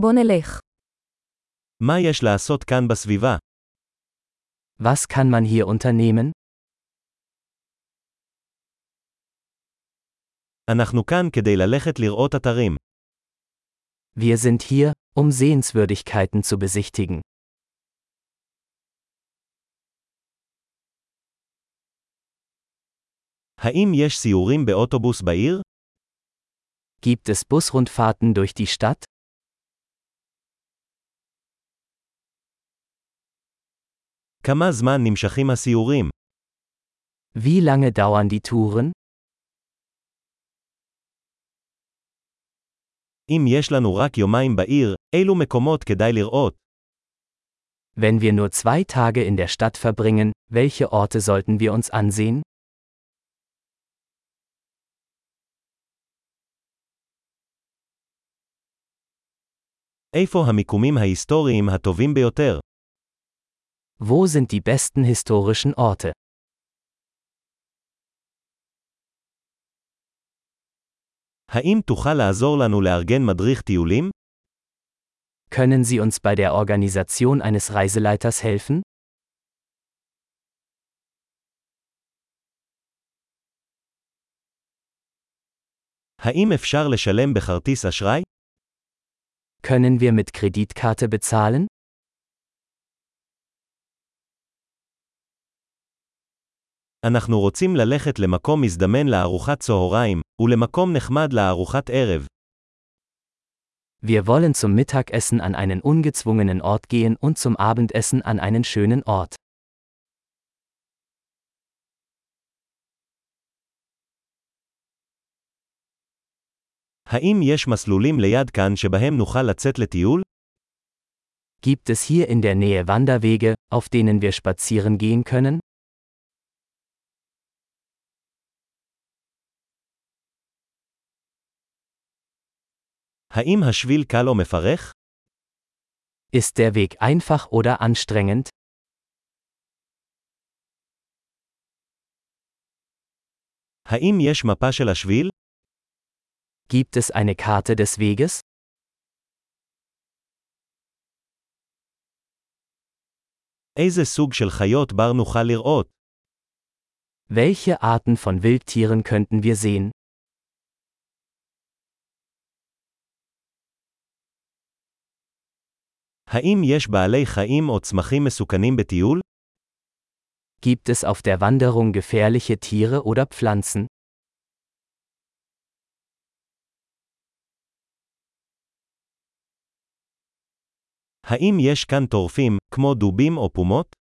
בוא נלך. מה יש לעשות כאן בסביבה? Was kann man hier unternehmen? אנחנו כאן כדי ללכת לראות אתרים. Wir sind hier, um Sehenswürdigkeiten zu besichtigen. האם יש סיורים באוטובוס בעיר? Gibt es Busrundfahrten durch die Stadt? כמה זמן נמשכים הסיורים? Wie lange dauern die Touren? אם יש לנו רק יומיים בעיר, אילו מקומות כדאי לראות? Wenn wir nur zwei Tage in der Stadt verbringen, welche Orte sollten wir uns ansehen? איפה המיקומים ההיסטוריים הטובים ביותר? Wo sind die besten historischen Orte? האם תוכל לעזור לנו לארגן מדריך טיולים? Können Sie uns bei der Organisation eines Reiseleiters helfen? האם אפשר לשלם בכרטיס אשראי? Können wir mit Kreditkarte bezahlen? אנחנו רוצים ללכת למקום מזדמן לארוחת צהריים, ולמקום נחמד לארוחת ערב. Wir wollen zum Mittagessen an einen ungezwungenen Ort gehen und zum Abendessen an einen schönen Ort. האם יש מסלולים ליד כאן שבהם נוכל לצאת לטיול? Gibt es hier in der Nähe Wanderwege, auf denen wir spazieren gehen können? האם השביל קל או מפרך? Ist der Weg einfach oder anstrengend? האם יש מפה של השביל? Gibt es eine Karte des Weges? איזה סוג של חיות בר נוכל לראות? Welche Arten von Wildtieren könnten wir sehen? האם יש בעלי חיים או צמחים מסוכנים בטיול? Gibt es auf der Wanderung gefährliche Tiere oder Pflanzen? האם יש כאן טורפים, כמו דובים או פומות?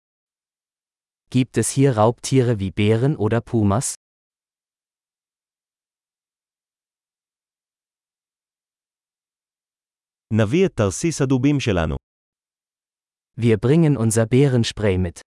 Gibt es hier Raubtiere wie Bären oder Pumas? נביא את תרסיס הדובים שלנו. Wir bringen unser Bärenspray mit.